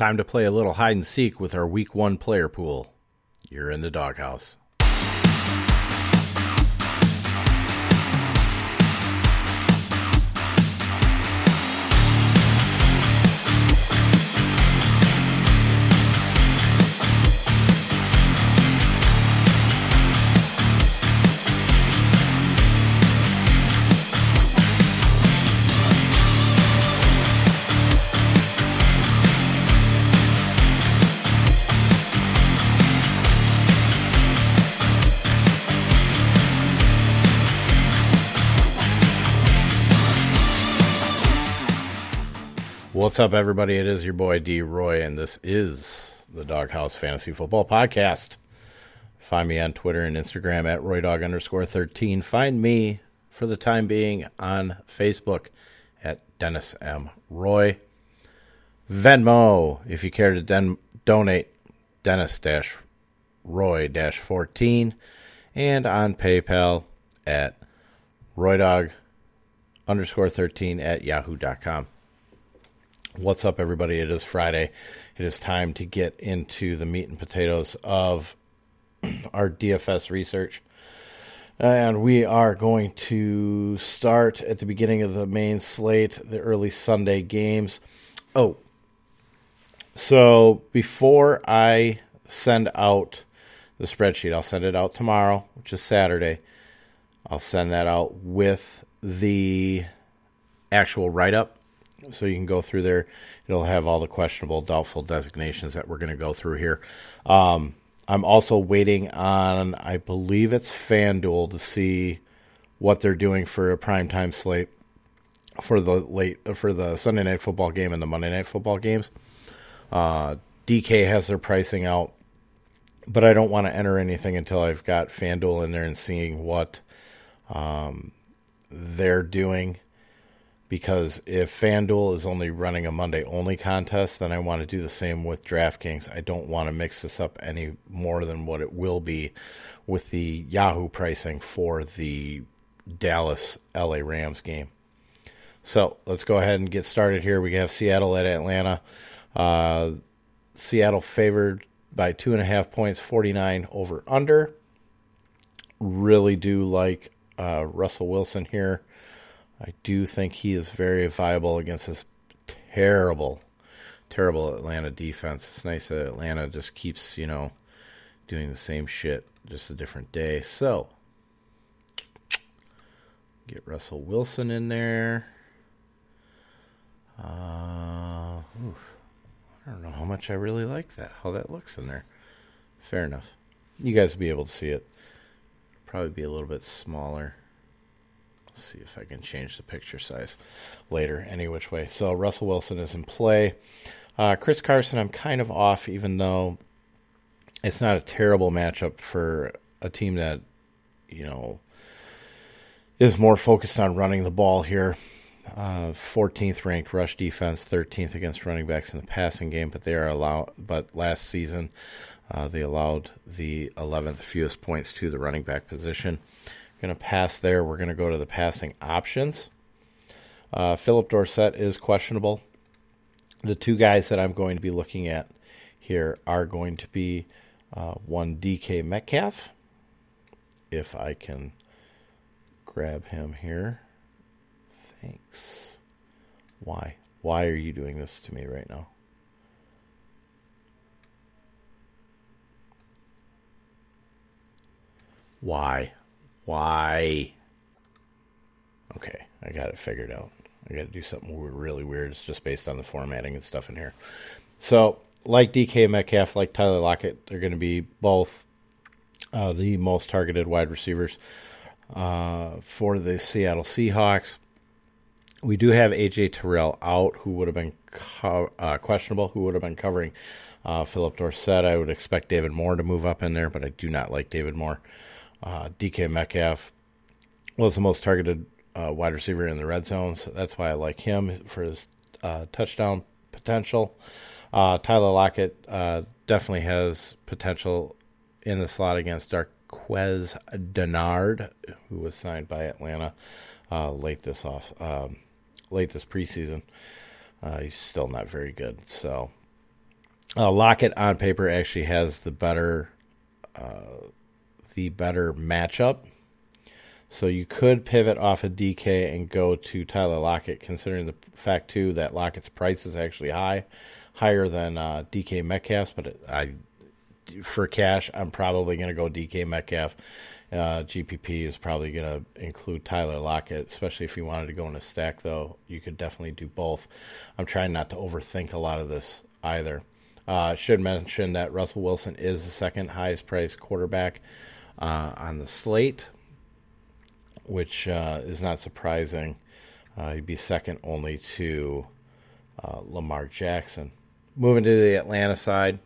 Time to play a little hide and seek with our week one player pool. You're in the doghouse. What's up, everybody? It is your boy D Roy, and this is the Dawghouse Fantasy Football Podcast. Find me on Twitter and Instagram at RoyDog underscore 13. Find me, for the time being, on Facebook at Dennis M. Roy. Venmo, if you care to den- donate, Dennis dash Roy dash 14. And on PayPal at RoyDog underscore 13 at yahoo.com. What's up, everybody? It is Friday. It is time to get into the meat and potatoes of our DFS research. And we are going to start at the beginning of the main slate, the early Sunday games. Oh, so before I send out the spreadsheet, I'll send it out tomorrow, which is Saturday. I'll send that out with the actual write up so you can go through there. It'll have all the questionable, doubtful designations that we're going to go through here. Um, I'm also waiting on, I believe it's FanDuel to see what they're doing for a primetime slate for the late for the Sunday night football game and the Monday night football games. Uh, DK has their pricing out, but I don't want to enter anything until I've got FanDuel in there and seeing what um, they're doing because if FanDuel is only running a Monday only contest, then I want to do the same with DraftKings. I don't want to mix this up any more than what it will be with the Yahoo pricing for the Dallas LA Rams game. So let's go ahead and get started here. We have Seattle at Atlanta. Uh, Seattle favored by two and a half points, 49 over under. Really do like uh, Russell Wilson here. I do think he is very viable against this terrible, terrible Atlanta defense. It's nice that Atlanta just keeps, you know, doing the same shit, just a different day. So, get Russell Wilson in there. Uh, oof. I don't know how much I really like that, how that looks in there. Fair enough. You guys will be able to see it. Probably be a little bit smaller see if I can change the picture size later, any which way. So Russell Wilson is in play. Uh, Chris Carson, I'm kind of off, even though it's not a terrible matchup for a team that, you know, is more focused on running the ball here. Uh, 14th ranked rush defense, 13th against running backs in the passing game, but they are allowed. But last season, uh, they allowed the 11th fewest points to the running back position. Going to pass there. We're going to go to the passing options. Uh, Phillip Dorsett is questionable. The two guys that I'm going to be looking at here are going to be uh, one DK Metcalf. If I can grab him here. Thanks. Why? Why are you doing this to me right now? Why? Why? Okay, I got it figured out. I got to do something really weird. It's just based on the formatting and stuff in here. So, like DK Metcalf, like Tyler Lockett, they're going to be both uh, the most targeted wide receivers uh, for the Seattle Seahawks. We do have AJ Terrell out, who would have been co- uh, questionable, who would have been covering uh, Phillip Dorsett. I would expect David Moore to move up in there, but I do not like David Moore. Uh, DK Metcalf was the most targeted uh, wide receiver in the red zone, so that's why I like him for his uh, touchdown potential. Uh, Tyler Lockett uh, definitely has potential in the slot against Darqueze Dennard, who was signed by Atlanta uh, late this off um, late this preseason. he's still not very good, so Uh, Lockett on paper actually has the better uh, the better matchup. So you could pivot off of DK and go to Tyler Lockett, considering the fact too that Lockett's price is actually high, higher than uh, DK Metcalf's. But I, for cash, I'm probably going to go DK Metcalf. Uh, GPP is probably going to include Tyler Lockett, especially if you wanted to go in a stack. Though you could definitely do both. I'm trying not to overthink a lot of this either. Uh, should mention that Russell Wilson is the second highest priced quarterback uh, on the slate, which uh, is not surprising. Uh, he'd be second only to uh, Lamar Jackson. Moving to the Atlanta side,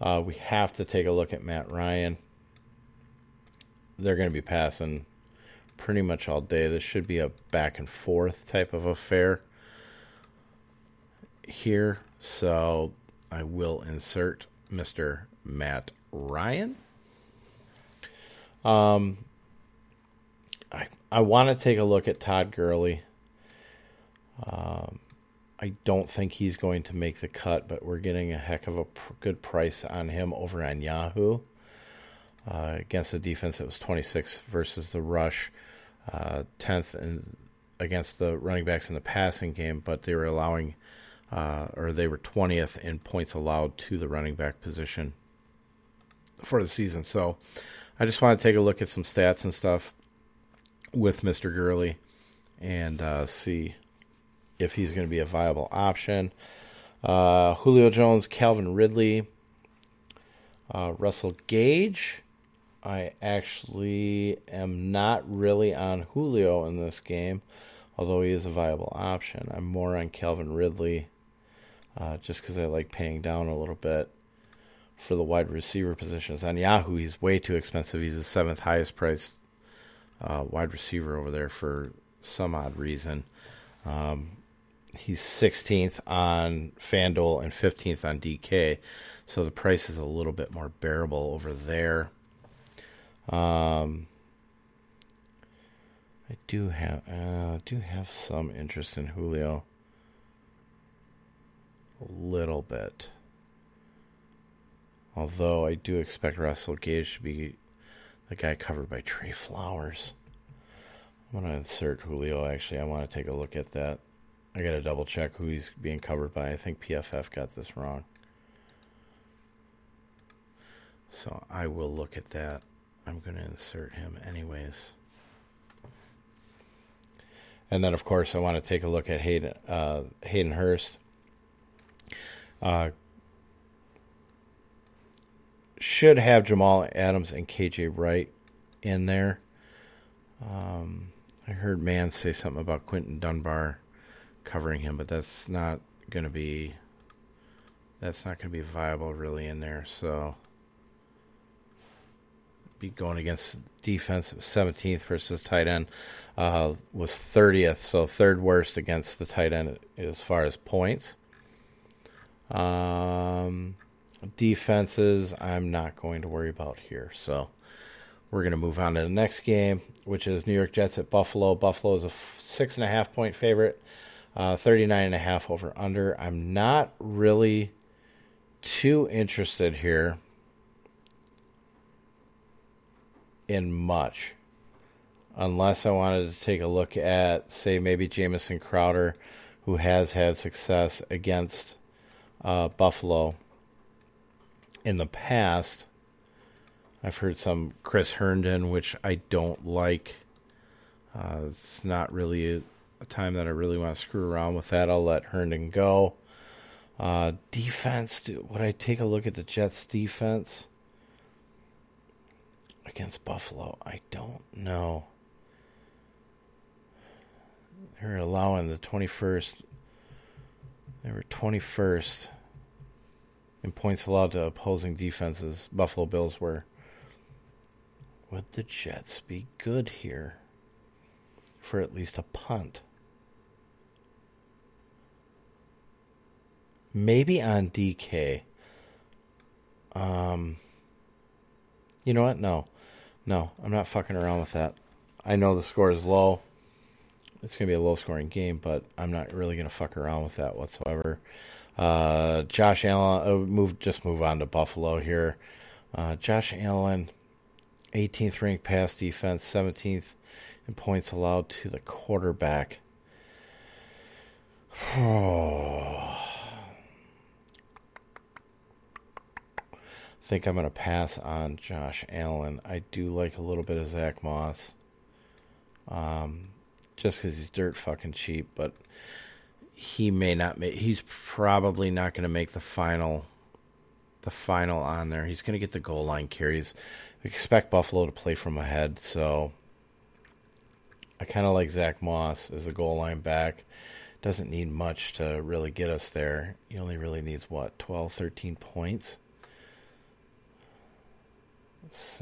uh, we have to take a look at Matt Ryan. They're going to be passing pretty much all day. This should be a back and forth type of affair here. So I will insert Mr. Matt Ryan. Um, I I want to take a look at Todd Gurley. Um, I don't think he's going to make the cut, but we're getting a heck of a pr- good price on him over on Yahoo. Uh, against the defense, it was 26 versus the rush, uh, 10th and against the running backs in the passing game, but they were allowing uh, or they were 20th in points allowed to the running back position for the season. So I just want to take a look at some stats and stuff with Mr. Gurley and uh, see if he's going to be a viable option. Uh, Julio Jones, Calvin Ridley, uh, Russell Gage. I actually am not really on Julio in this game, although he is a viable option. I'm more on Calvin Ridley uh, just because I like paying down a little bit for the wide receiver positions. On Yahoo, he's way too expensive. He's the seventh highest priced uh, wide receiver over there for some odd reason. Um, he's 16th on FanDuel and 15th on DK, so the price is a little bit more bearable over there. Um, I do have uh, do have some interest in Julio a little bit. Although I do expect Russell Gage to be the guy covered by Tre Flowers. I'm going to insert Julio, actually. I want to take a look at that. I got to double check who he's being covered by. I think PFF got this wrong. So I will look at that. I'm going to insert him anyways. And then, of course, I want to take a look at Hayden, uh, Hayden Hurst. Uh, should have Jamal Adams and KJ Wright in there. Um, I heard man say something about Quinton Dunbar covering him, but that's not going to be that's not going to be viable really in there. So be going against defense 17th versus tight end uh, was 30th, so third worst against the tight end as far as points. Um, defenses, I'm not going to worry about here. So we're going to move on to the next game, which is New York Jets at Buffalo. Buffalo is a f- six and a half point favorite, uh, 39 and a half over under. I'm not really too interested here in much unless I wanted to take a look at, say, maybe Jamison Crowder, who has had success against uh, Buffalo in the past. I've heard some Chris Herndon, which I don't like. Uh, it's not really a, time that I really want to screw around with that. I'll let Herndon go. Uh, defense, would I take a look at the Jets' defense against Buffalo? I don't know. They're allowing the 21st they were 21st in points allowed to opposing defenses. Buffalo Bills were. Would the Jets be good here for at least a punt? Maybe on DK. Um, you know what? No. No, I'm not fucking around with that. I know the score is low it's going to be a low scoring game, but I'm not really going to fuck around with that whatsoever. Uh, Josh Allen, uh, move just move on to Buffalo here. Uh, Josh Allen, 18th ranked pass defense, 17th in points allowed to the quarterback. Oh. think I'm going to pass on Josh Allen. I do like a little bit of Zach Moss. Um, just because he's dirt fucking cheap, but he may not make. He's probably not going to make the final, the final on there. He's going to get the goal line carries. We expect Buffalo to play from ahead, so I kind of like Zach Moss as a goal line back. Doesn't need much to really get us there. He only really needs what 12, 13 points.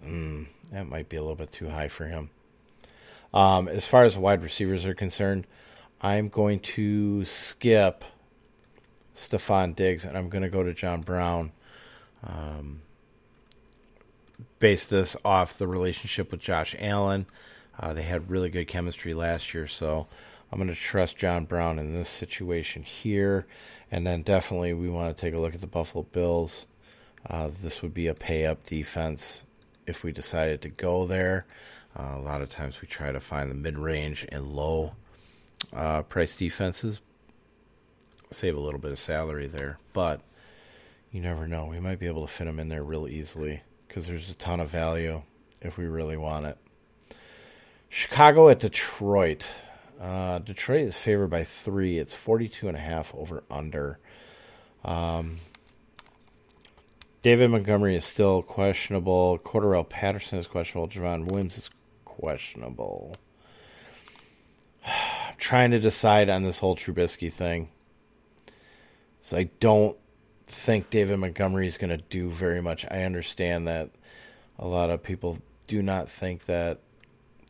Mm, that might be a little bit too high for him. Um, as far as wide receivers are concerned, I'm going to skip Stefon Diggs and I'm going to go to John Brown. Um, base this off the relationship with Josh Allen. Uh, they had really good chemistry last year, so I'm going to trust John Brown in this situation here. And then definitely we want to take a look at the Buffalo Bills. Uh, this would be a pay up defense if we decided to go there. Uh, a lot of times we try to find the mid range and low uh, price defenses, save a little bit of salary there, but you never know. We might be able to fit them in there real easily because there's a ton of value if we really want it. Chicago at Detroit. Uh, Detroit is favored by three. It's 42 and a half over under. Um, David Montgomery is still questionable. Cordarrelle Patterson is questionable. Javon Wims is questionable. I'm trying to decide on this whole Trubisky thing. So I don't think David Montgomery is going to do very much. I understand that a lot of people do not think that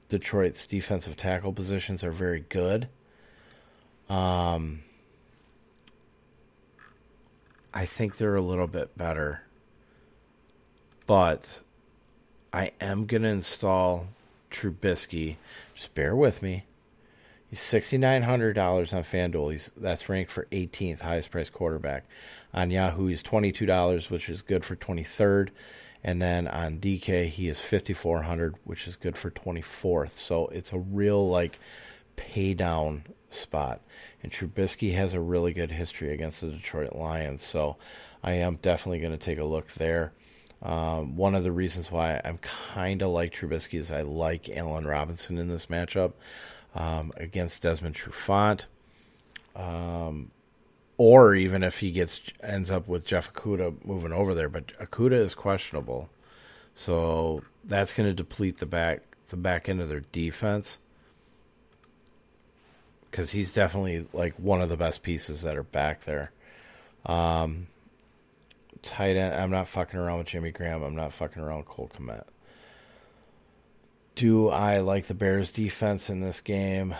Detroit's defensive tackle positions are very good. Um, I think they're a little bit better. But I am going to install Trubisky. Just bear with me. He's sixty nine hundred dollars on FanDuel. He's that's ranked for 18th highest priced quarterback. On Yahoo, he's twenty two dollars, which is good for twenty third. And then on DK, he is fifty four hundred, which is good for twenty fourth. So it's a real like pay down spot. And Trubisky has a really good history against the Detroit Lions. So I am definitely going to take a look there. Um, one of the reasons why I'm kind of like Trubisky is I like Allen Robinson in this matchup um, against Desmond Trufant. Um, or even if he gets ends up with Jeff Okudah moving over there, but Okudah is questionable, so that's going to deplete the back the back end of their defense because he's definitely like one of the best pieces that are back there. Um, tight end. I'm not fucking around with Jimmy Graham. I'm not fucking around with Cole Kmet. Do I like the Bears defense in this game?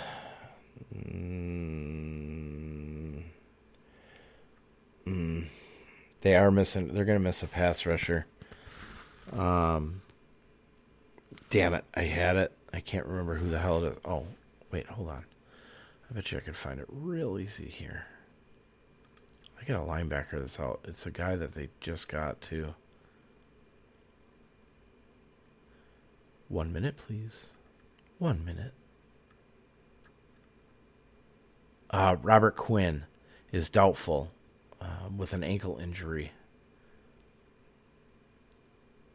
Mm, mm, they are missing. They're going to miss a pass rusher. Um, damn it! I had it. I can't remember who the hell it is. Oh, wait, hold on. I bet you I could find it real easy here. I got a linebacker that's out. It's a guy that they just got to. One minute, please. One minute. Uh, Robert Quinn is doubtful uh, with an ankle injury.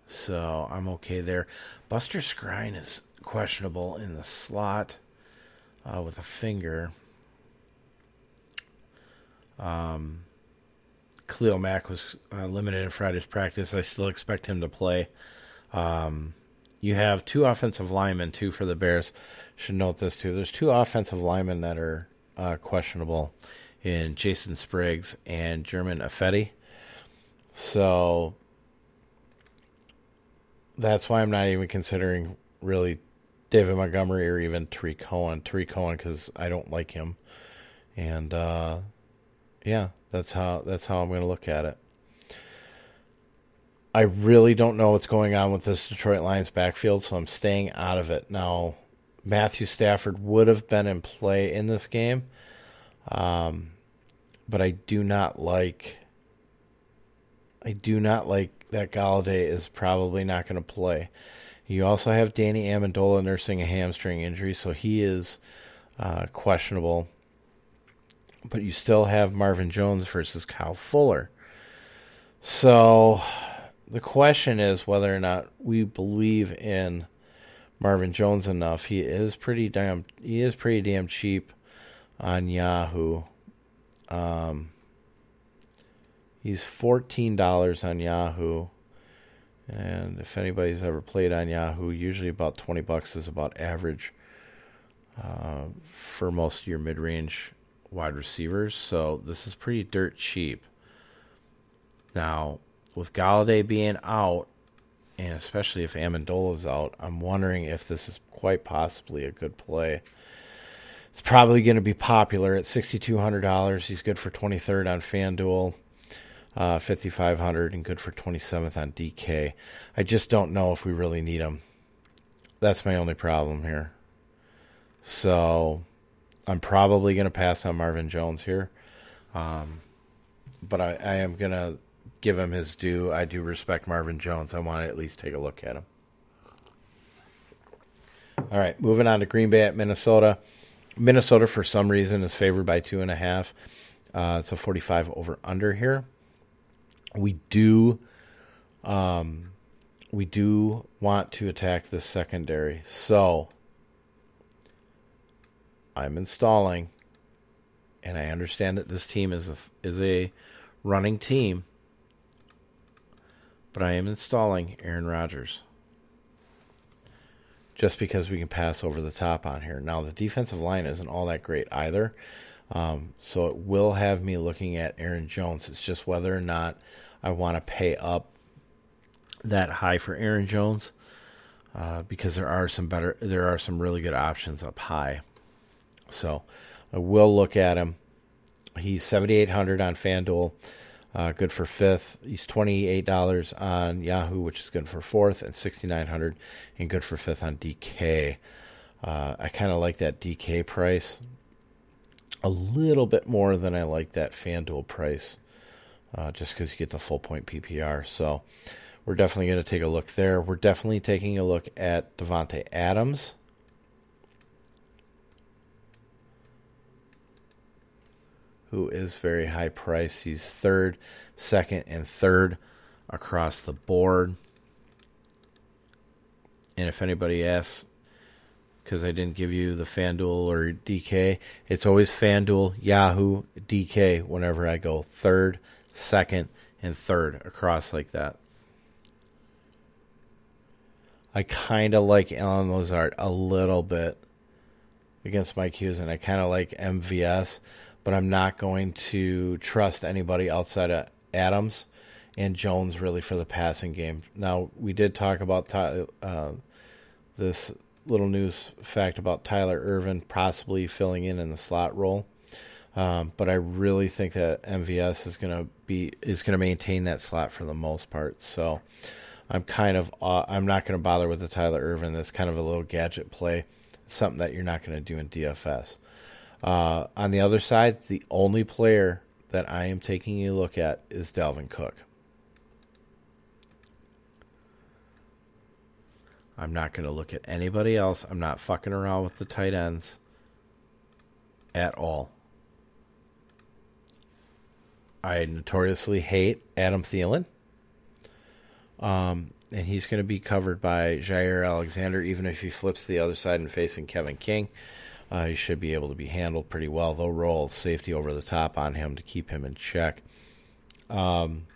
So I'm okay there. Buster Skrine is questionable in the slot uh, with a finger. Um, Khalil Mack was uh, limited in Friday's practice. I still expect him to play. Um, you have two offensive linemen, two for the Bears. Should note this, too. There's two offensive linemen that are uh, questionable in Jason Spriggs and Germain Ifedi. So that's why I'm not even considering really David Montgomery or even Tarik Cohen. Tarik Cohen because I don't like him, and uh, yeah, that's how that's how I'm going to look at it. I really don't know what's going on with this Detroit Lions backfield, so I'm staying out of it. Now, Matthew Stafford would have been in play in this game. Um, but I do not like. I do not like that Golladay is probably not going to play. You also have Danny Amendola nursing a hamstring injury, so he is uh, questionable. But you still have Marvin Jones versus Kyle Fuller. So the question is whether or not we believe in Marvin Jones enough. He is pretty damn he is pretty damn cheap on Yahoo. Um, he's fourteen dollars on Yahoo. And if anybody's ever played on Yahoo, usually about 20 bucks is about average uh, for most of your mid range wide receivers. So this is pretty dirt cheap. Now, with Golladay being out, and especially if Amendola is out, I'm wondering if this is quite possibly a good play. It's probably going to be popular at $6,200. He's good for 23rd on FanDuel uh, 5,500 and good for 27th on DK. I just don't know if we really need him. That's my only problem here. So I'm probably going to pass on Marvin Jones here. Um, but I, I am going to give him his due. I do respect Marvin Jones. I want to at least take a look at him. All right, moving on to Green Bay at Minnesota. Minnesota, for some reason, is favored by two and a half. Uh, it's a 45 over under here we do um, we do want to attack this secondary. So I'm installing and I understand that this team is a, is a running team, but I am installing Aaron Rodgers just because we can pass over the top on here. Now the defensive line isn't all that great either. Um, so it will have me looking at Aaron Jones. It's just whether or not I want to pay up that high for Aaron Jones uh, because there are some better, there are some really good options up high. So I will look at him. He's seventy eight hundred on FanDuel, uh, good for fifth. He's twenty eight dollars on Yahoo, which is good for fourth, and sixty nine hundred and good for fifth on DK. Uh, I kind of like that DK price a little bit more than I like that FanDuel price, uh, just because you get the full point PPR. So we're definitely going to take a look there. We're definitely taking a look at Davante Adams. Who is very high price. He's third, second, and third across the board. And if anybody asks because I didn't give you the FanDuel or DK. It's always FanDuel, Yahoo, DK whenever I go third, second, and third across like that. I kind of like Allen Lazard a little bit against Mike Hughes, and I kind of like MVS, but I'm not going to trust anybody outside of Adams and Jones really for the passing game. Now, we did talk about uh, this little news fact about Tyler Ervin possibly filling in in the slot role. Um, but I really think that MVS is going to be is going to maintain that slot for the most part. So I'm kind of uh, I'm not going to bother with the Tyler Ervin. That's kind of a little gadget play, something that you're not going to do in DFS. Uh, on the other side, the only player that I am taking a look at is Dalvin Cook. I'm not going to look at anybody else. I'm not fucking around with the tight ends at all. I notoriously hate Adam Thielen. Um, and he's going to be covered by Jaire Alexander, even if he flips the other side and facing Kevin King. Uh, he should be able to be handled pretty well. They'll roll safety over the top on him to keep him in check. Um,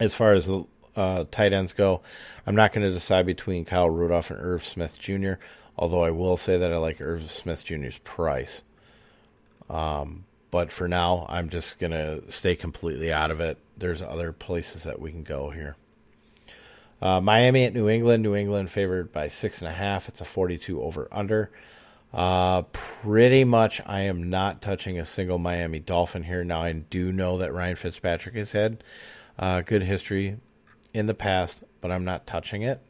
as far as the uh, tight ends go, I'm not going to decide between Kyle Rudolph and Irv Smith Jr., although I will say that I like Irv Smith Jr.'s price. Um, but for now, I'm just going to stay completely out of it. There's other places that we can go here. Uh, Miami at New England. New England favored by six and a half. It's a 42 over under. Uh, pretty much, I am not touching a single Miami Dolphin here. Now, I do know that Ryan Fitzpatrick has had uh, good history in the past, but I'm not touching it.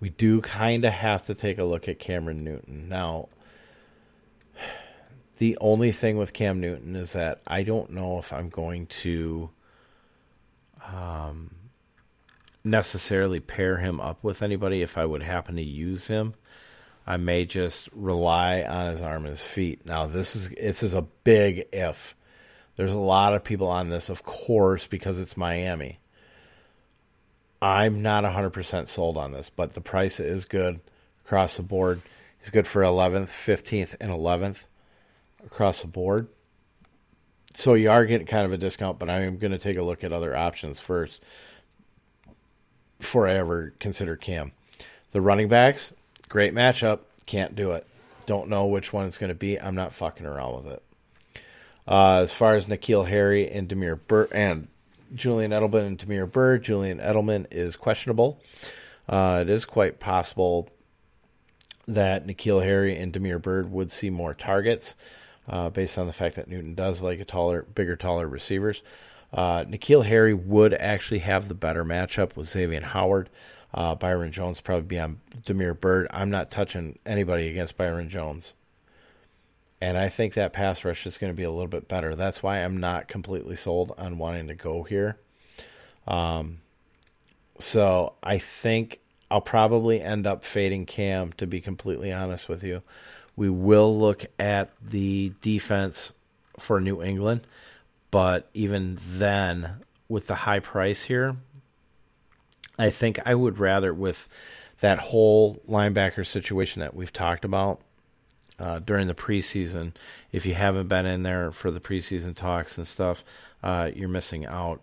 We do kind of have to take a look at Cameron Newton. Now, The only thing with Cam Newton is that I don't know if I'm going to um, necessarily pair him up with anybody if I would happen to use him. I may just rely on his arm and his feet. Now this is this is a big if. There's a lot of people on this, of course, because it's Miami. I'm not 100% sold on this, but the price is good across the board. He's good for 11th, 15th, and 11th across the board. So you are getting kind of a discount, but I am going to take a look at other options first before I ever consider Cam. The running backs, great matchup. Can't do it. Don't know which one it's going to be. I'm not fucking around with it. Uh, as far as N'Keal Harry and Damiere Byrd and Julian Edelman and Damiere Byrd, Julian Edelman is questionable. Uh, it is quite possible that N'Keal Harry and Damiere Byrd would see more targets uh, based on the fact that Newton does like a taller, bigger, taller receivers. Uh, N'Keal Harry would actually have the better matchup with Xavien Howard. Uh, Byron Jones probably be on Damiere Byrd. I'm not touching anybody against Byron Jones. And I think that pass rush is going to be a little bit better. That's why I'm not completely sold on wanting to go here. Um, so I think I'll probably end up fading Cam, to be completely honest with you. We will look at the defense for New England, but even then, with the high price here, I think I would rather, with that whole linebacker situation that we've talked about, uh, during the preseason. If you haven't been in there for the preseason talks and stuff, uh, you're missing out.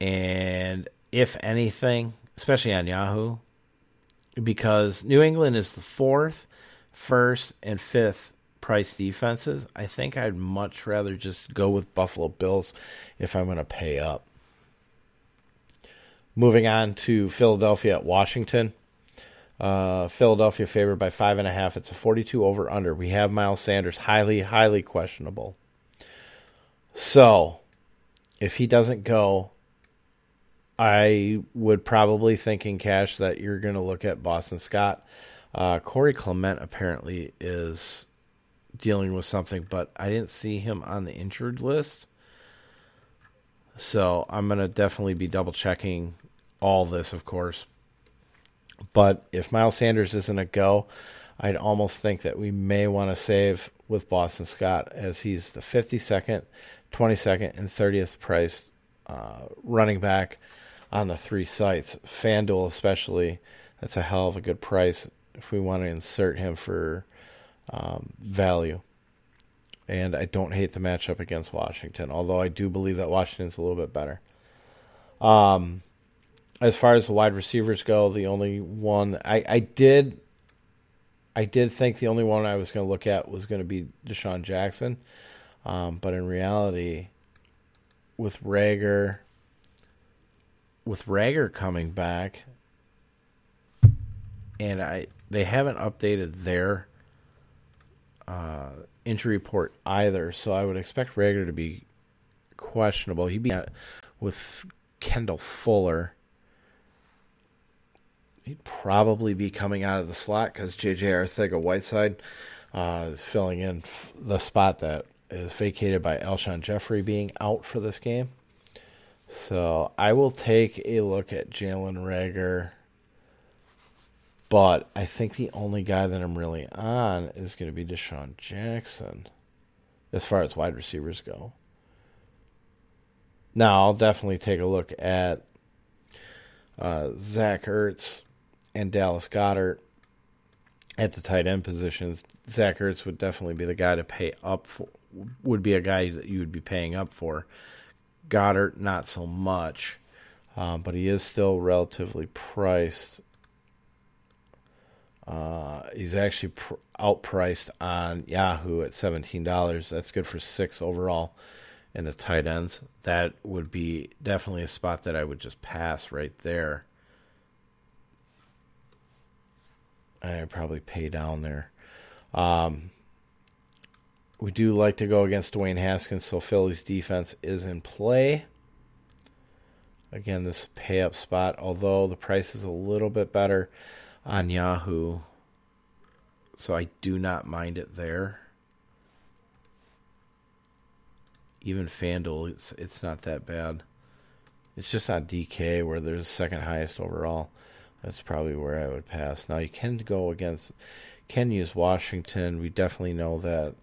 And if anything, especially on Yahoo, because New England is the fourth, first, and fifth price defenses, I think I'd much rather just go with Buffalo Bills if I'm going to pay up. Moving on to Philadelphia at Washington. Uh, Philadelphia favored by five and a half. It's a 42 over under. We have Miles Sanders, highly, highly questionable. So, if he doesn't go, I would probably think in cash that you're going to look at Boston Scott. Uh, Corey Clement apparently is dealing with something, but I didn't see him on the injured list. So I'm going to definitely be double checking all this, of course. But if Miles Sanders isn't a go, I'd almost think that we may want to save with Boston Scott as he's the 52nd, 22nd, and 30th priced uh, running back on the three sites. FanDuel, especially, that's a hell of a good price if we want to insert him for um, value. And I don't hate the matchup against Washington, although I do believe that Washington's a little bit better. Um, as far as the wide receivers go, the only one I, I did I did think the only one I was going to look at was going to be DeSean Jackson, um, but in reality, with Reagor with Reagor coming back, and I they haven't updated their uh, injury report either, so I would expect Reagor to be questionable. He'd be with Kendall Fuller he'd probably be coming out of the slot because J.J. Arcega-Whiteside uh, is filling in the spot that is vacated by Alshon Jeffery being out for this game. So I will take a look at Jalen Reagor. But I think the only guy that I'm really on is going to be DeSean Jackson as far as wide receivers go. Now, I'll definitely take a look at uh, Zach Ertz and Dallas Goedert at the tight end positions, Zach Ertz would definitely be the guy to pay up for. Would be a guy that you would be paying up for. Goddard, not so much, um, but he is still relatively priced. Uh, he's actually pr- outpriced on Yahoo at seventeen dollars. That's good for six overall in the tight ends. That would be definitely a spot that I would just pass right there. I probably pay down there. Um, we do like to go against Dwayne Haskins, so Philly's defense is in play. Again, this pay up spot, although the price is a little bit better on Yahoo, so I do not mind it there. even FanDuel, it's it's not that bad. It's just on DK where there's second highest overall. That's probably where I would pass. Now you can go against, can use Washington. We definitely know that.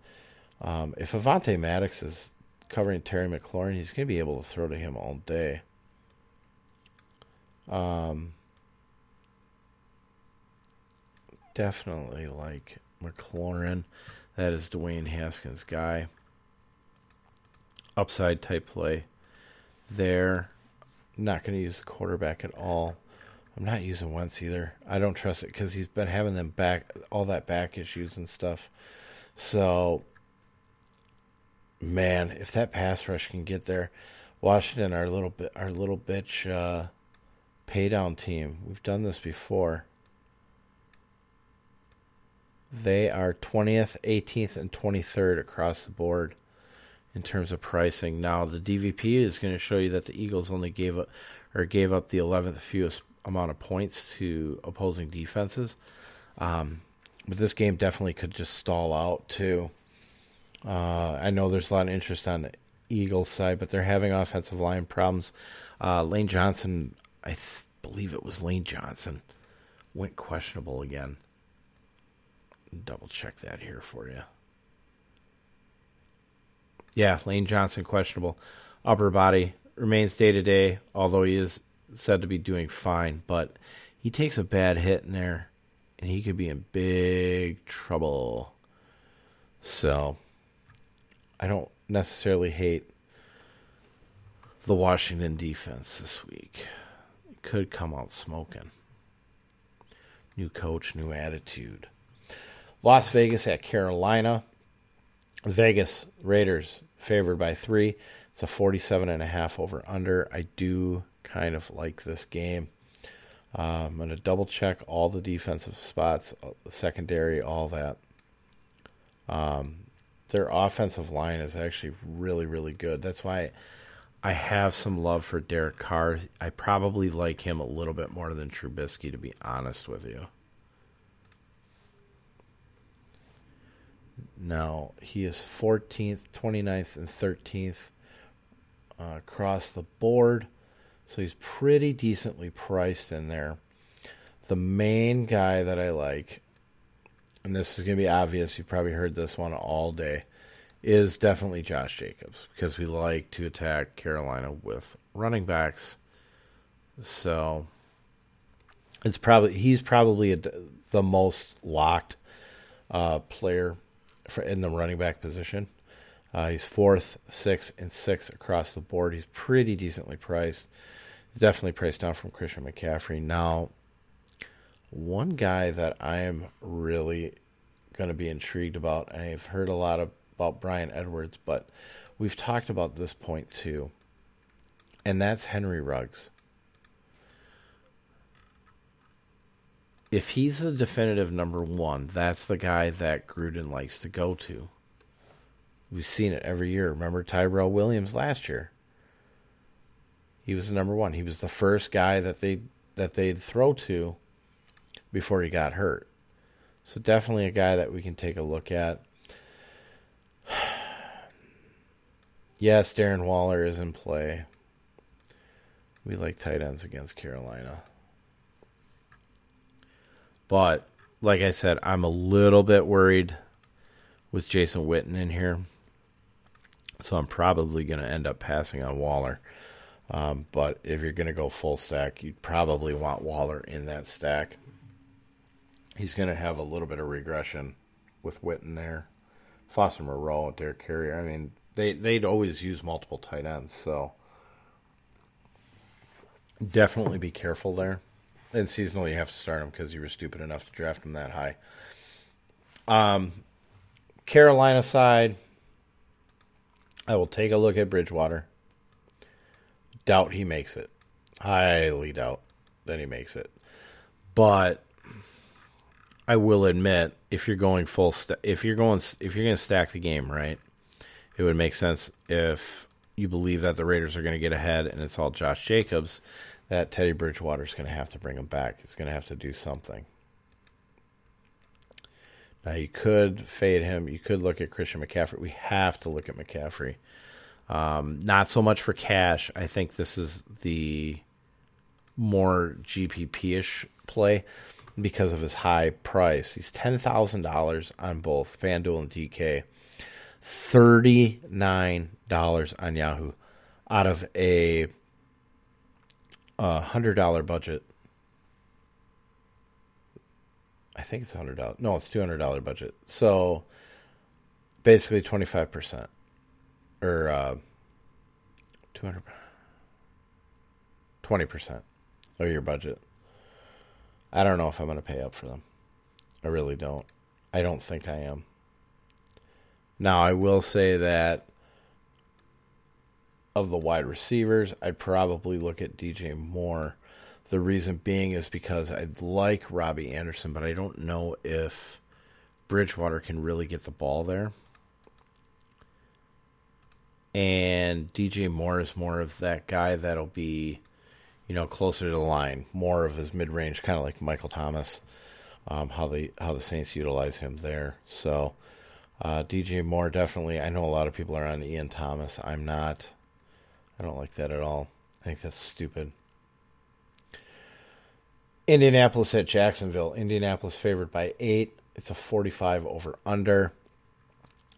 Um, if Avonte Maddox is covering Terry McLaurin, he's going to be able to throw to him all day. Um, definitely like McLaurin. That is Dwayne Haskins' guy. Upside type play there. Not going to use the quarterback at all. I'm not using Wentz either. I don't trust it because he's been having them back all that back issues and stuff. So, man, if that pass rush can get there, Washington, our little bit, our little bitch uh, pay down team. We've done this before. They are 20th, 18th, and 23rd across the board in terms of pricing. Now, the DVP is going to show you that the Eagles only gave up or gave up the 11th fewest amount of points to opposing defenses. Um, but this game definitely could just stall out too. Uh, I know there's a lot of interest on the Eagles side, but they're having offensive line problems. Uh, Lane Johnson, I th- believe it was Lane Johnson, went questionable again. Double check that here for you. Yeah, Lane Johnson questionable. Upper body remains day to day, although he is said to be doing fine. But he takes a bad hit in there, and he could be in big trouble. So, I don't necessarily hate the Washington defense this week. It could come out smoking. New coach, new attitude. Las Vegas at Carolina. Vegas Raiders favored by three. It's a 47 and a half over under. I do kind of like this game. Uh, I'm going to double check all the defensive spots, uh, secondary, all that. Um, their offensive line is actually really, really good. That's why I have some love for Derek Carr. I probably like him a little bit more than Trubisky, to be honest with you. Now, he is 14th, 29th, and 13th uh, across the board. So he's pretty decently priced in there. The main guy that I like, and this is going to be obvious, you've probably heard this one all day, is definitely Josh Jacobs because we like to attack Carolina with running backs. So it's probably he's probably a, the most locked uh, player for, in the running back position. Uh, he's fourth, sixth, and sixth across the board. He's pretty decently priced. Definitely priced down from Christian McCaffrey. Now, one guy that I am really going to be intrigued about, I've heard a lot about Bryan Edwards, but we've talked about this point too, and that's Henry Ruggs. if he's the definitive number one, that's the guy that Gruden likes to go to. We've seen it every year. Remember Tyrell Williams last year? He was the number one. He was the first guy that they that they'd throw to before he got hurt. So definitely a guy that we can take a look at. yes, Darren Waller is in play. We like tight ends against Carolina. But like I said, I'm a little bit worried with Jason Witten in here. So I'm probably going to end up passing on Waller. Um, but if you're going to go full stack, you'd probably want Waller in that stack. He's going to have a little bit of regression with Witten there. Foster Moreau, Derek Carrier. I mean, they, they'd always use multiple tight ends. So definitely be careful there. And seasonally, you have to start him because you were stupid enough to draft him that high. Um, Carolina side, I will take a look at Bridgewater. Doubt he makes it. Highly doubt that he makes it. But I will admit, if you're going full, st- if you're going, if you're going to stack the game, right, it would make sense if you believe that the Raiders are going to get ahead and it's all Josh Jacobs that Teddy Bridgewater is going to have to bring him back. He's going to have to do something. Now you could fade him. You could look at Christian McCaffrey. We have to look at McCaffrey. Um, not so much for cash. I think this is the more GPP ish play because of his high price. He's ten thousand dollars on both FanDuel and DK, thirty nine dollars on Yahoo, out of a a hundred dollar budget. I think it's hundred dollars. No, it's two hundred dollar budget. So basically twenty five percent or uh, 200 20% of your budget. I don't know if I'm going to pay up for them. I really don't. I don't think I am. Now, I will say that of the wide receivers, I'd probably look at DJ Moore. The reason being is because I like Robbie Anderson, but I don't know if Bridgewater can really get the ball there and DJ Moore is more of that guy that'll be, you know, closer to the line, more of his mid range, kind of like Michael Thomas. Um, how the how the Saints utilize him there. So uh, DJ Moore definitely. I know a lot of people are on Ian Thomas. I'm not. I don't like that at all. I think that's stupid. Indianapolis at Jacksonville. Indianapolis favored by eight. It's a 45 over under.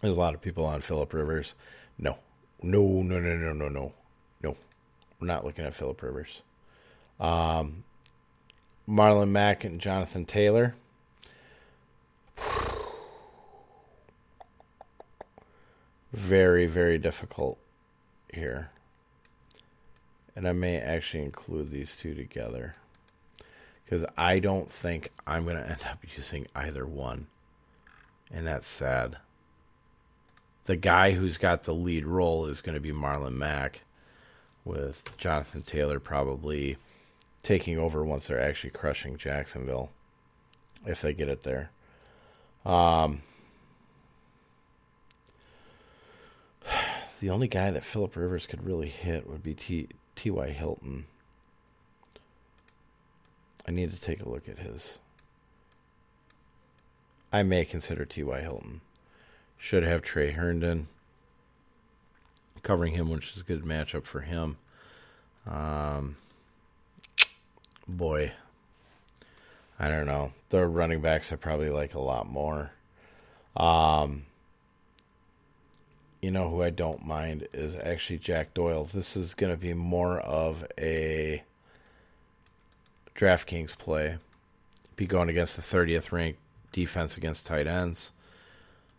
There's a lot of people on Philip Rivers. No, no, no, no, no, no, no, no. We're not looking at Philip Rivers. Um, Marlon Mack and Jonathan Taylor. Very, very difficult here. And I may actually include these two together. Because I don't think I'm going to end up using either one. And that's sad the guy who's got the lead role is going to be Marlon Mack, with Jonathan Taylor probably taking over once they're actually crushing Jacksonville, if they get it there. Um, the only guy that Philip Rivers could really hit would be T. T.Y. Hilton. I need to take a look at his. I may consider T.Y. Hilton. Should have Tre Herndon covering him, which is a good matchup for him. Um, boy, I don't know. The running backs I probably like a lot more. Um, you know who I don't mind is actually Jack Doyle. This is going to be more of a DraftKings play. Be going against the 30th ranked defense against tight ends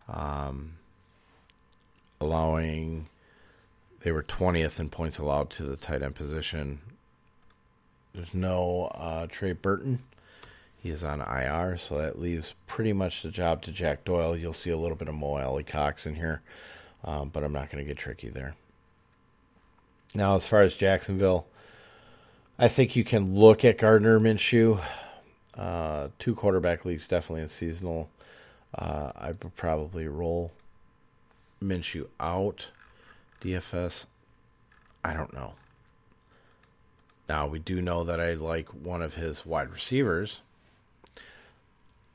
um, allowing they were 20th in points allowed to the tight end position. There's no uh, Trey Burton. He is on IR, so that leaves pretty much the job to Jack Doyle. You'll see a little bit of Mo Alie-Cox in here, um, but I'm not going to get tricky there. Now, as far as Jacksonville, I think you can look at Gardner Minshew. Uh, two quarterback leagues, definitely in seasonal. Uh, I would probably roll Minshew out. DFS, I don't know. Now, we do know that I like one of his wide receivers.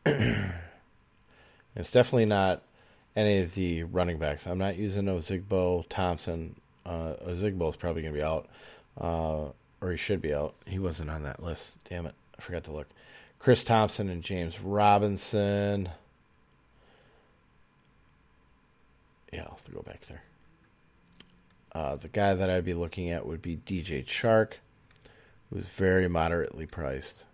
it's definitely not any of the running backs. I'm not using Ozigbo Thompson. Uh, Ozigbo is probably going to be out, uh, or he should be out. He wasn't on that list. Damn it. I forgot to look. Chris Thompson and James Robinson. Yeah, I'll have to go back there. Uh, the guy that I'd be looking at would be DJ Chark, who's very moderately priced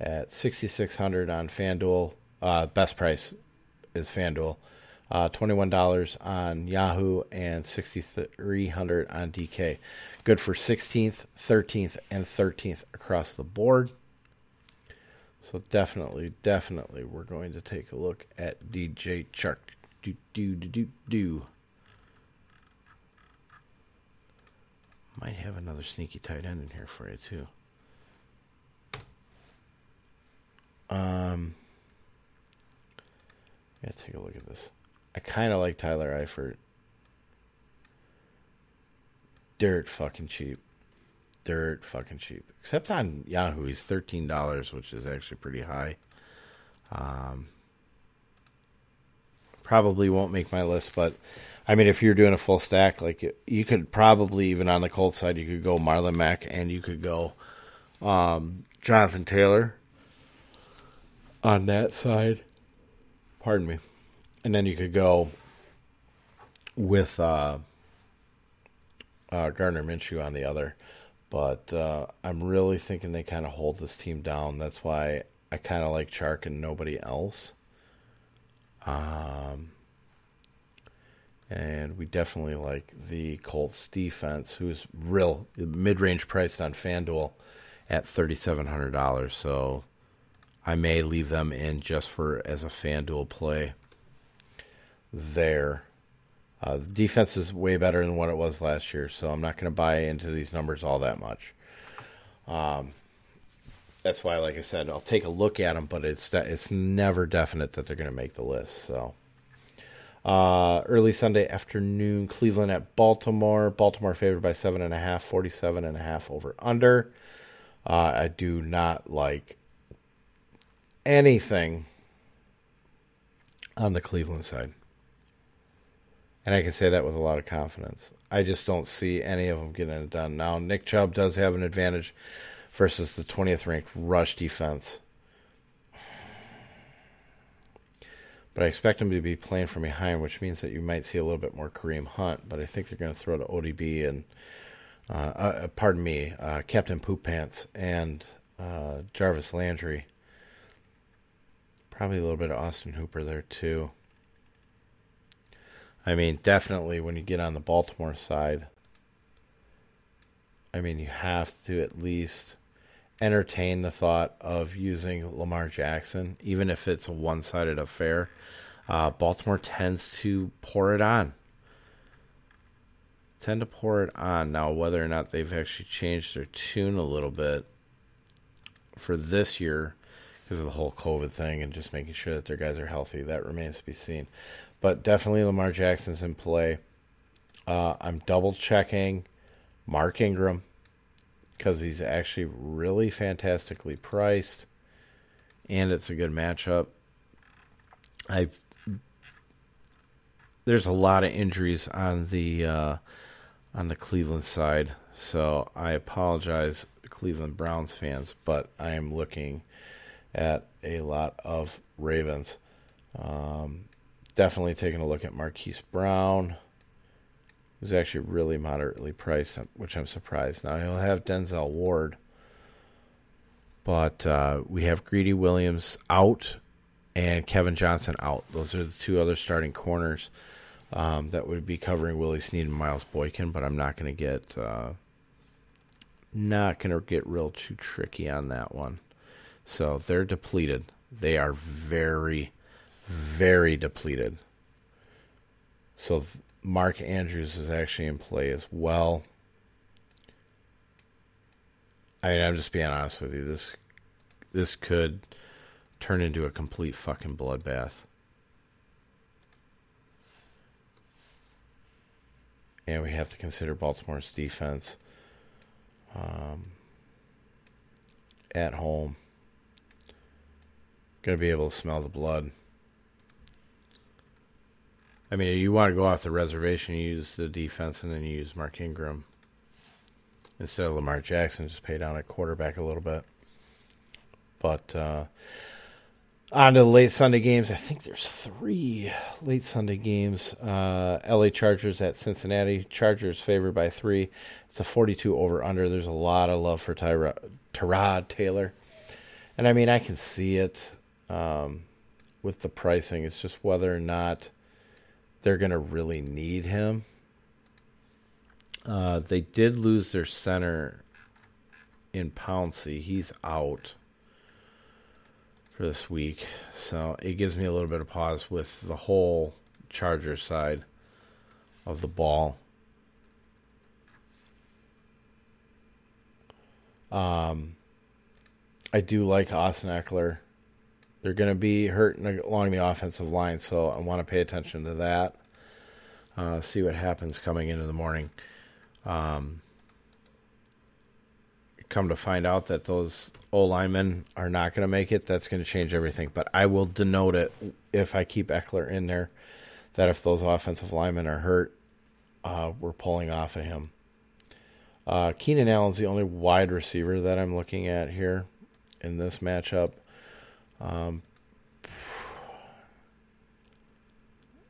at 6600 on FanDuel. Uh, best price is FanDuel. Uh, $21 on Yahoo and 6300 on DK. Good for 16th, 13th, and 13th across the board. So definitely, definitely, we're going to take a look at DJ Chark do do do do do. Might have another sneaky tight end in here for you too. Um, yeah, take a look at this. I kind of like Tyler Eifert. Dirt fucking cheap. Dirt fucking cheap. Except on Yahoo, he's thirteen dollars, which is actually pretty high. Um, probably won't make my list, but I mean, if you're doing a full stack, like you could probably even on the cold side, you could go Marlon Mack and you could go um, Jonathan Taylor on that side. Pardon me, and then you could go with uh, uh, Gardner Minshew on the other. But uh, I'm really thinking they kind of hold this team down. That's why I kind of like Chark and nobody else. Um, and we definitely like the Colts defense, who's real mid range priced on FanDuel at thirty seven hundred dollars. So I may leave them in just for as a FanDuel play. There, uh, the defense is way better than what it was last year, so I'm not going to buy into these numbers all that much. Um, that's why, like I said, I'll take a look at them, but it's it's never definite that they're going to make the list. So. Uh, early Sunday afternoon, Cleveland at Baltimore. Baltimore favored by seven and a half, 47 and a half over under. Uh, I do not like anything on the Cleveland side. And I can say that with a lot of confidence. I just don't see any of them getting it done. Now, Nick Chubb does have an advantage versus the 20th ranked rush defense. But I expect him to be playing from behind, which means that you might see a little bit more Kareem Hunt. But I think they're going to throw to ODB and, uh, uh, pardon me, uh, Captain Poop Pants and uh, Jarvis Landry. Probably a little bit of Austin Hooper there too. I mean, definitely when you get on the Baltimore side, I mean, you have to at least entertain the thought of using Lamar Jackson, even if it's a one sided affair. Uh, Baltimore tends to pour it on. Tend to pour it on. Now, whether or not they've actually changed their tune a little bit for this year because of the whole COVID thing and just making sure that their guys are healthy, that remains to be seen. But definitely Lamar Jackson's in play. Uh, I'm double checking Mark Ingram because he's actually really fantastically priced, and it's a good matchup. I there's a lot of injuries on the uh, on the Cleveland side, so I apologize, Cleveland Browns fans, but I am looking at a lot of Ravens. Um, definitely taking a look at Marquise Brown who's actually really moderately priced, which I'm surprised. Now he'll have Denzel Ward, but uh, we have Greedy Williams out and Kevin Johnson out. Those are the two other starting corners um, that would be covering Willie Snead and Miles Boykin, but I'm not going to get uh, not going to get real too tricky on that one. So they're depleted. They are very, very depleted. So Mark Andrews is actually in play as well. I mean, I'm just being honest with you. This this could turn into a complete fucking bloodbath. And we have to consider Baltimore's defense um, at home. Going to be able to smell the blood. I mean, you want to go off the reservation, you use the defense, and then you use Mark Ingram instead of Lamar Jackson. Just pay down at quarterback a little bit. But uh, on to the late Sunday games. I think there's three late Sunday games. Uh, L.A. Chargers at Cincinnati. Chargers favored by three. It's a 42 over under. There's a lot of love for Tyra, Tyrod Taylor, and I mean I can see it um, with the pricing. It's just whether or not they're going to really need him. Uh, they did lose their center in Pouncey. He's out for this week. So it gives me a little bit of pause with the whole Charger side of the ball. Um, I do like Austin Ekeler. They're going to be hurting along the offensive line, so I want to pay attention to that. Uh, see what happens coming into the morning. Um, come to find out that those O linemen are not going to make it, that's going to change everything. But I will denote it if I keep Ekeler in there that if those offensive linemen are hurt, uh, we're pulling off of him. Uh, Keenan Allen's the only wide receiver that I'm looking at here in this matchup. Um,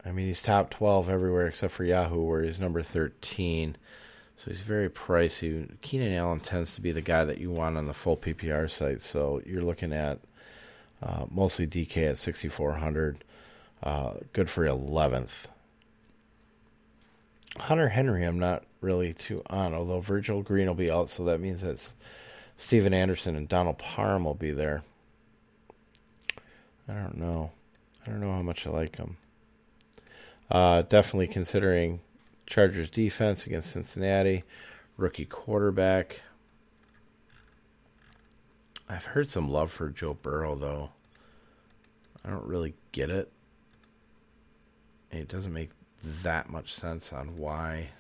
I mean, he's top 12 everywhere except for Yahoo, where he's number 13. So he's very pricey. Keenan Allen tends to be the guy that you want on the full PPR site. So you're looking at uh, mostly DK at 6,400. Uh, good for 11th. Hunter Henry, I'm not really too on, although Virgil Green will be out, so that means that Stephen Anderson and Donald Parham will be there. I don't know. I don't know how much I like him. Uh, definitely considering Chargers defense against Cincinnati, rookie quarterback. I've heard some love for Joe Burrow though. I don't really get it. It doesn't make that much sense on why.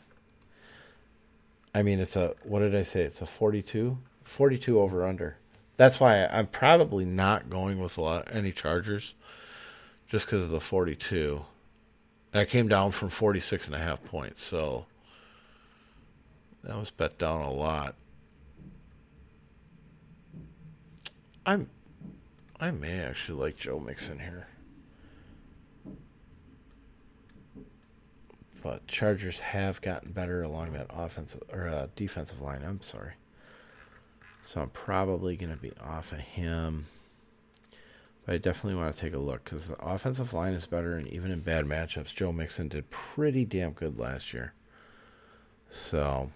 I mean, it's a what did I say? It's a 42, 42 over under. That's why I'm probably not going with a lot any Chargers, just because of the 42. I came down from 46 and a half points, so that was bet down a lot. I'm I may actually like Joe Mixon here. But Chargers have gotten better along that offensive or uh, defensive line. I'm sorry. So I'm probably going to be off of him. But I definitely want to take a look because the offensive line is better, and even in bad matchups, Joe Mixon did pretty damn good last year. So,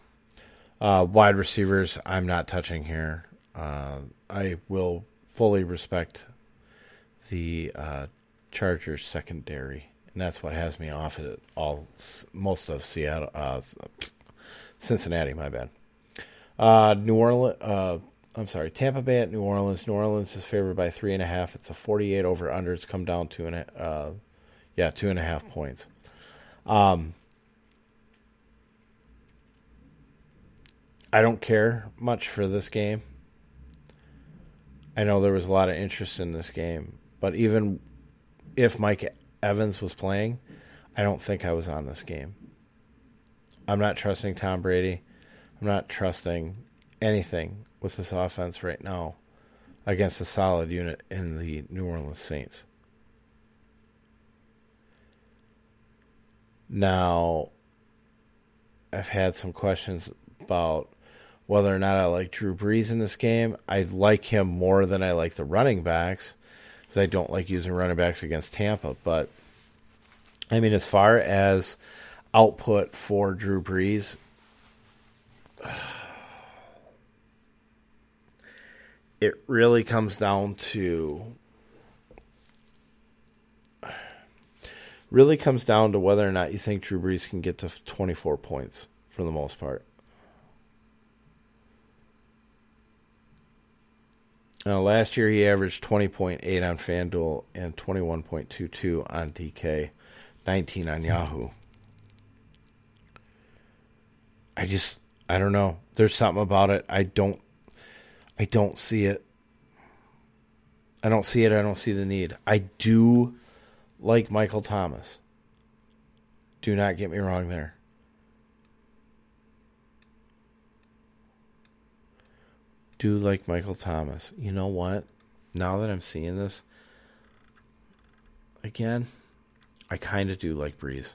uh, wide receivers, I'm not touching here. Uh, I will fully respect the uh, Chargers secondary, and that's what has me off it all. Most of Seattle, uh, Cincinnati, my bad. Uh, New Orleans. Uh, I'm sorry, Tampa Bay at New Orleans. New Orleans is favored by three and a half. It's a 48 over under. It's come down two and a, uh, yeah, two and a half points. Um, I don't care much for this game. I know there was a lot of interest in this game, but even if Mike Evans was playing, I don't think I was on this game. I'm not trusting Tom Brady. I'm not trusting anything with this offense right now against a solid unit in the New Orleans Saints. Now, I've had some questions about whether or not I like Drew Brees in this game. I like him more than I like the running backs because I don't like using running backs against Tampa. But, I mean, as far as output for Drew Brees, it really comes down to really comes down to whether or not you think Drew Brees can get to 24 points for the most part. Now, last year he averaged 20.8 on FanDuel and 21.22 on DK, 19 on Yahoo. I just, I don't know. There's something about it. I don't I don't see it. I don't see it. I don't see the need. I do like Michael Thomas. Do not get me wrong there. Do like Michael Thomas. You know what? Now that I'm seeing this again, I kind of do like Brees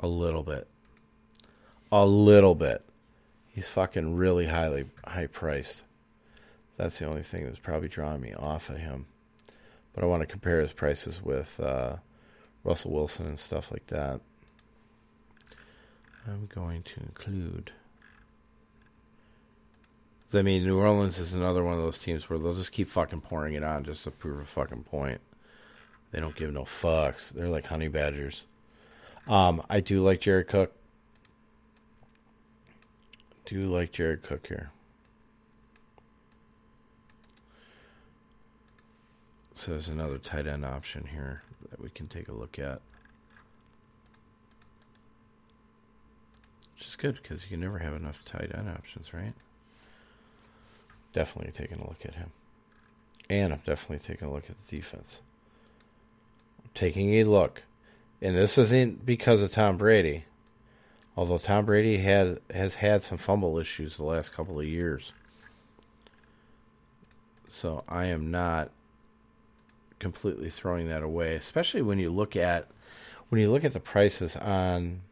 A little bit. A little bit. He's fucking really highly high priced. That's the only thing that's probably drawing me off of him. But I want to compare his prices with uh, Russell Wilson and stuff like that. I'm going to include. I mean, New Orleans is another one of those teams where they'll just keep fucking pouring it on just to prove a fucking point. They don't give no fucks. They're like honey badgers. Um, I do like Jared Cook. Do like Jared Cook here. So there's another tight end option here that we can take a look at. Which is good because you can never have enough tight end options, right? Definitely taking a look at him. And I'm definitely taking a look at the defense. I'm taking a look And this isn't because of Tom Brady. Although Tom Brady had has had some fumble issues the last couple of years. So I am not completely throwing that away, especially when you look at when you look at the prices on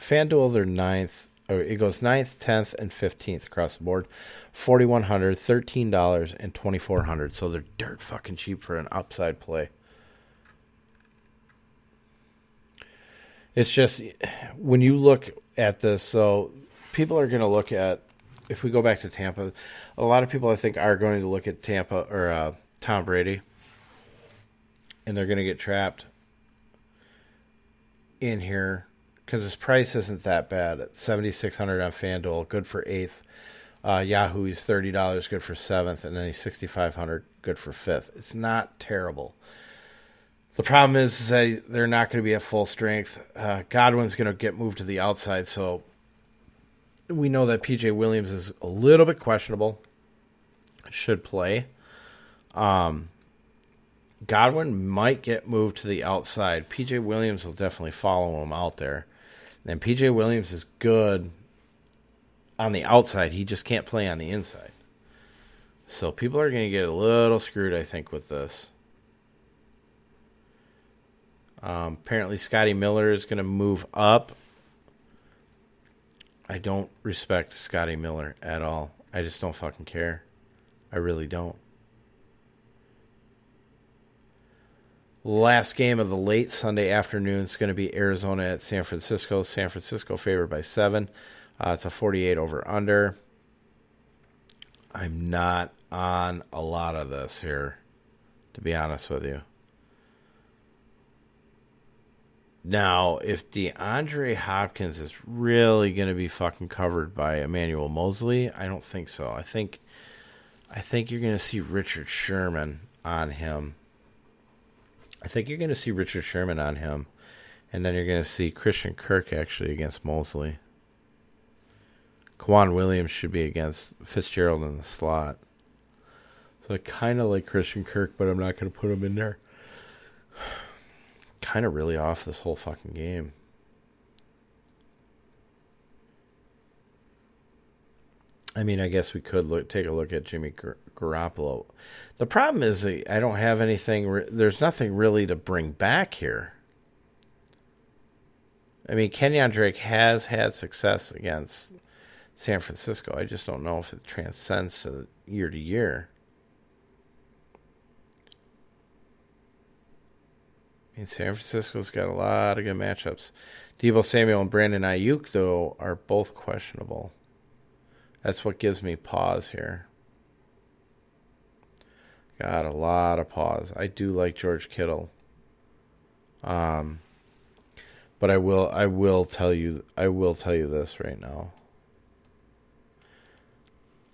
FanDuel, they're ninth, or it goes ninth, tenth, and fifteenth across the board. Forty one hundred, thirteen dollars, and twenty four hundred. So they're dirt fucking cheap for an upside play. It's just when you look at this, so people are going to look at if we go back to Tampa, a lot of people I think are going to look at Tampa or uh, Tom Brady, and they're going to get trapped in here because his price isn't that bad. At seventy six hundred on FanDuel, good for eighth. Uh, Yahoo, he's thirty dollars, good for seventh, and then he's sixty five hundred, good for fifth. It's not terrible. The problem is, is that they're not going to be at full strength. Uh, Godwin's going to get moved to the outside, so we know that PJ Williams is a little bit questionable. Should play. Um, Godwin might get moved to the outside. PJ Williams will definitely follow him out there. And PJ Williams is good on the outside. He just can't play on the inside. So people are going to get a little screwed, I think, with this. Um, apparently, Scotty Miller is going to move up. I don't respect Scotty Miller at all. I just don't fucking care. I really don't. Last game of the late Sunday afternoon is going to be Arizona at San Francisco. San Francisco favored by seven. Uh, it's a 48 over under. I'm not on a lot of this here, to be honest with you. Now, if DeAndre Hopkins is really going to be fucking covered by Emmanuel Moseley, I don't think so. I think, I think you're going to see Richard Sherman on him. I think you're going to see Richard Sherman on him, and then you're going to see Christian Kirk actually against Moseley. K'Waun Williams should be against Fitzgerald in the slot. So I kind of like Christian Kirk, but I'm not going to put him in there kind of really off this whole fucking game. I mean, I guess we could look take a look at Jimmy Gar- Garoppolo. The problem is I don't have anything. Re- there's nothing really to bring back here. I mean, Kenyan Drake has had success against San Francisco. I just don't know if it transcends to year to year. I mean, San Francisco's got a lot of good matchups. Deebo Samuel and Brandon Aiyuk, though, are both questionable. That's what gives me pause here. Got a lot of pause. I do like George Kittle. Um, but I will I will tell you I will tell you this right now.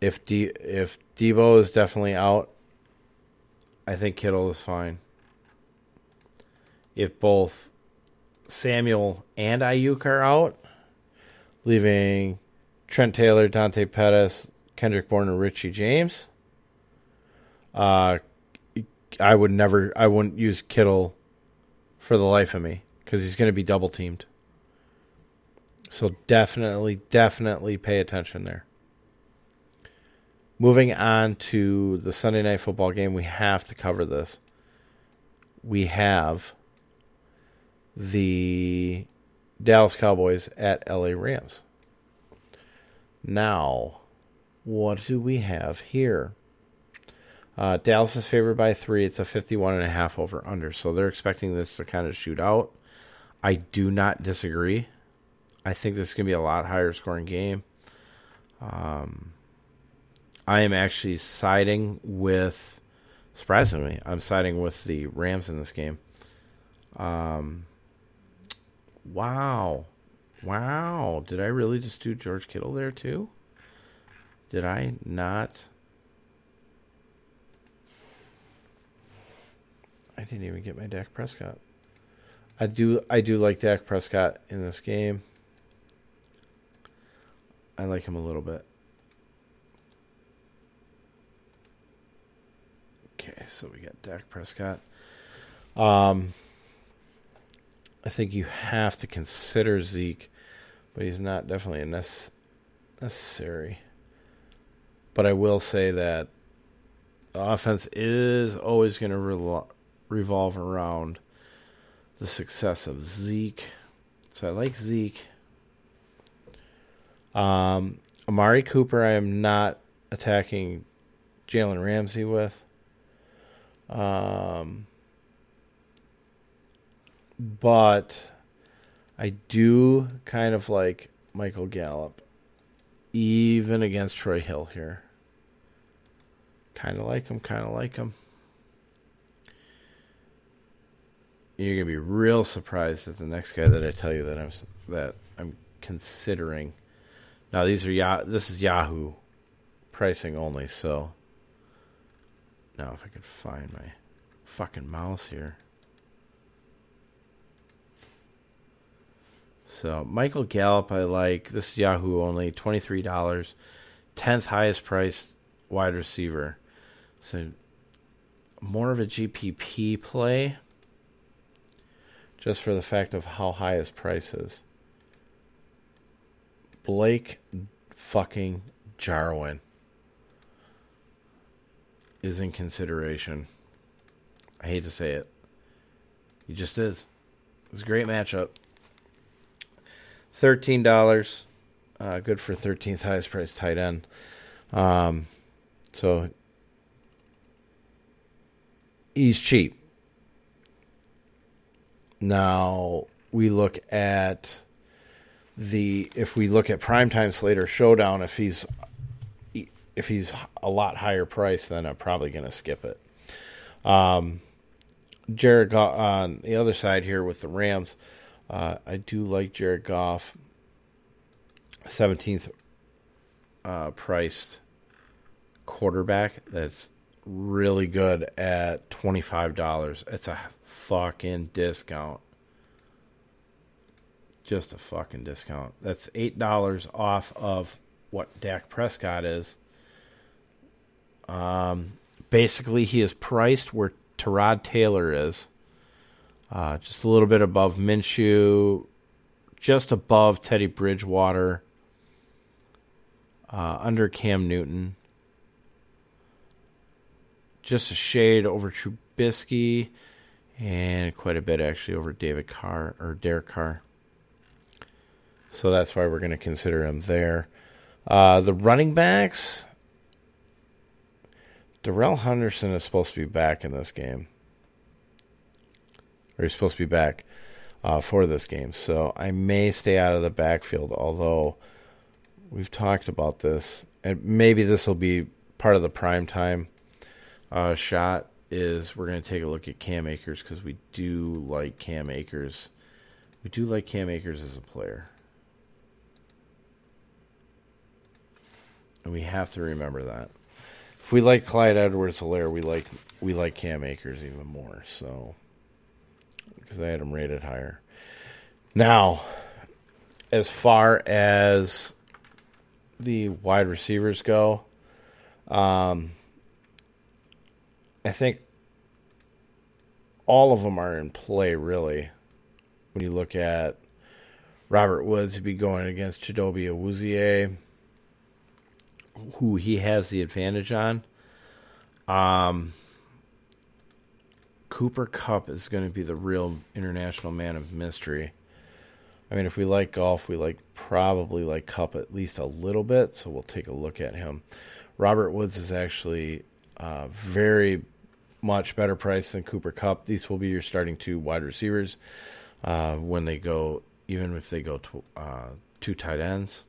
If D if Deebo is definitely out, I think Kittle is fine if both Samuel and Aiyuk are out, leaving Trent Taylor, Dante Pettis, Kendrick Bourne, and Richie James. Uh, I would never, I wouldn't use Kittle for the life of me because he's going to be double teamed. So definitely, definitely pay attention there. Moving on to the Sunday night football game, we have to cover this. We have the Dallas Cowboys at LA Rams. Now, what do we have here? Uh, Dallas is favored by three. It's a 51 and a half over under. So they're expecting this to kind of shoot out. I do not disagree. I think this is going to be a lot higher scoring game. Um, I am actually siding with, surprisingly, I'm siding with the Rams in this game. Um, Wow. Wow. Did I really just do George Kittle there too? Did I not? I didn't even get my Dak Prescott. I do I do like Dak Prescott in this game. I like him a little bit. Okay, so we got Dak Prescott. Um I think you have to consider Zeke, but he's not definitely a necessary. But I will say that the offense is always going to re- revolve around the success of Zeke. So I like Zeke. Um, Amari Cooper, I am not attacking Jalen Ramsey with. Um, but I do kind of like Michael Gallup, even against Troy Hill here. Kind of like him, kind of like him. You're gonna be real surprised at the next guy that I tell you that I'm that I'm considering. Now these are Yah. This is Yahoo pricing only. So now if I could find my fucking mouse here. So Michael Gallup, I like. This is Yahoo only, twenty three dollars, tenth highest priced wide receiver. So more of a GPP play, just for the fact of how high his price is. Blake fucking Jarwin is in consideration. I hate to say it. He just is. It's a great matchup. Thirteen dollars, uh, good for thirteenth highest priced tight end. Um, so he's cheap. Now we look at the if we look at primetime Slater showdown, if he's if he's a lot higher price, then I'm probably going to skip it. Um, Jared Goff on the other side here with the Rams. Uh, I do like Jared Goff, 17th uh, priced quarterback. That's really good at $25. It's a fucking discount. Just a fucking discount. That's $8 off of what Dak Prescott is. Um, basically, he is priced where Tyrod Taylor is. Uh, just a little bit above Minshew, just above Teddy Bridgewater, uh, under Cam Newton, just a shade over Trubisky, and quite a bit actually over David Carr or Derek Carr. So that's why we're going to consider him there. Uh, the running backs, Darrell Henderson is supposed to be back in this game. Or he's supposed to be back uh, for this game. So I may stay out of the backfield, although we've talked about this. And maybe this will be part of the prime time uh, shot is we're going to take a look at Cam Akers because we do like Cam Akers. We do like Cam Akers as a player. And we have to remember that if we like Clyde Edwards-Helaire, we like we like Cam Akers even more. So because I had him rated higher. Now, as far as the wide receivers go, um, I think all of them are in play really. When you look at Robert Woods, he'd be going against Chidobe Awuzie who he has the advantage on. Um, Cooper Kupp is going to be the real international man of mystery. I mean, if we like Goff, we like probably like Kupp at least a little bit, so we'll take a look at him. Robert Woods is actually uh, very much better price than Cooper Kupp. These will be your starting two wide receivers uh, when they go, even if they go to uh, two tight ends.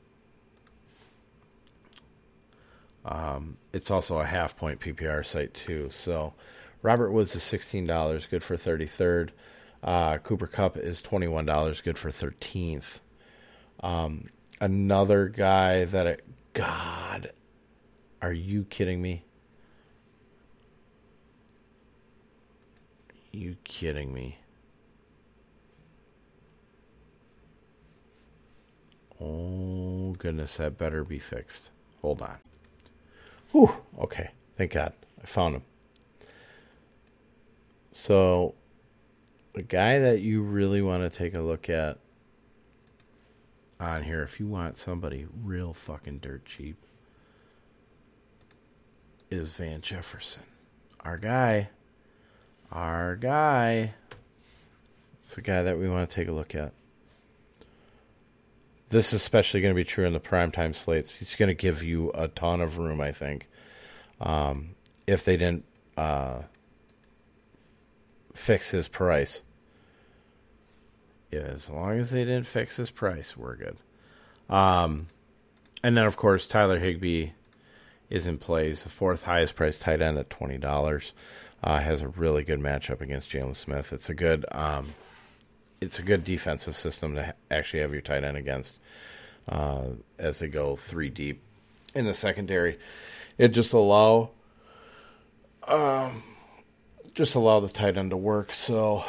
Um, it's also a half point PPR site too. So Robert Woods is sixteen dollars, good for thirty third. Uh, Cooper Kupp is twenty one dollars, good for thirteenth. Um, another guy that I, God, are you kidding me? Are you kidding me? Oh goodness, that better be fixed. Hold on. Whew, okay. Thank God. I found him. So, the guy that you really want to take a look at on here, if you want somebody real fucking dirt cheap, is Van Jefferson. Our guy. Our guy. It's the guy that we want to take a look at. This is especially going to be true in the primetime slates. He's going to give you a ton of room, I think. Um, if they didn't uh, fix his price. Yeah, as long as they didn't fix his price, we're good. Um, and then, of course, Tyler Higbee is in plays. The fourth highest priced tight end at twenty dollars. Uh, has a really good matchup against Jaylon Smith. It's a good, um, it's a good defensive system to actually have your tight end against uh, as they go three deep in the secondary. It just allow, um, just allow the tight end to work. So,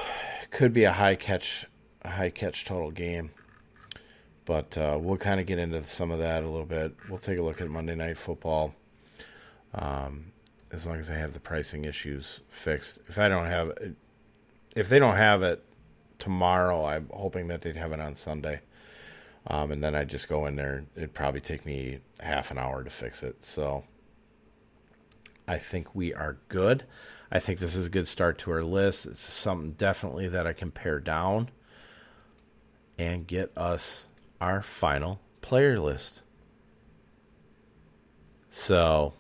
could be a high catch, high catch total game. But uh, we'll kind of get into some of that a little bit. We'll take a look at Monday Night Football. Um, as long as I have the pricing issues fixed. If I don't have it, if they don't have it tomorrow, I'm hoping that they'd have it on Sunday. Um, and then I just go in there. It'd probably take me half an hour to fix it. So I think we are good. I think this is a good start to our list. It's something definitely that I can pare down and get us our final player list. So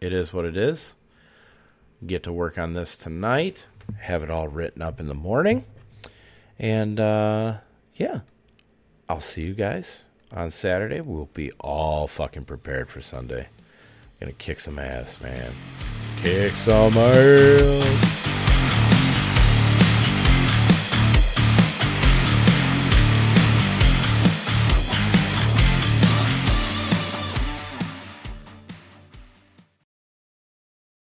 it is what it is. Get to work on this tonight. Have it all written up in the morning. And uh, yeah, I'll see you guys on Saturday. We'll be all fucking prepared for Sunday. Gonna kick some ass, man. Kick some ass.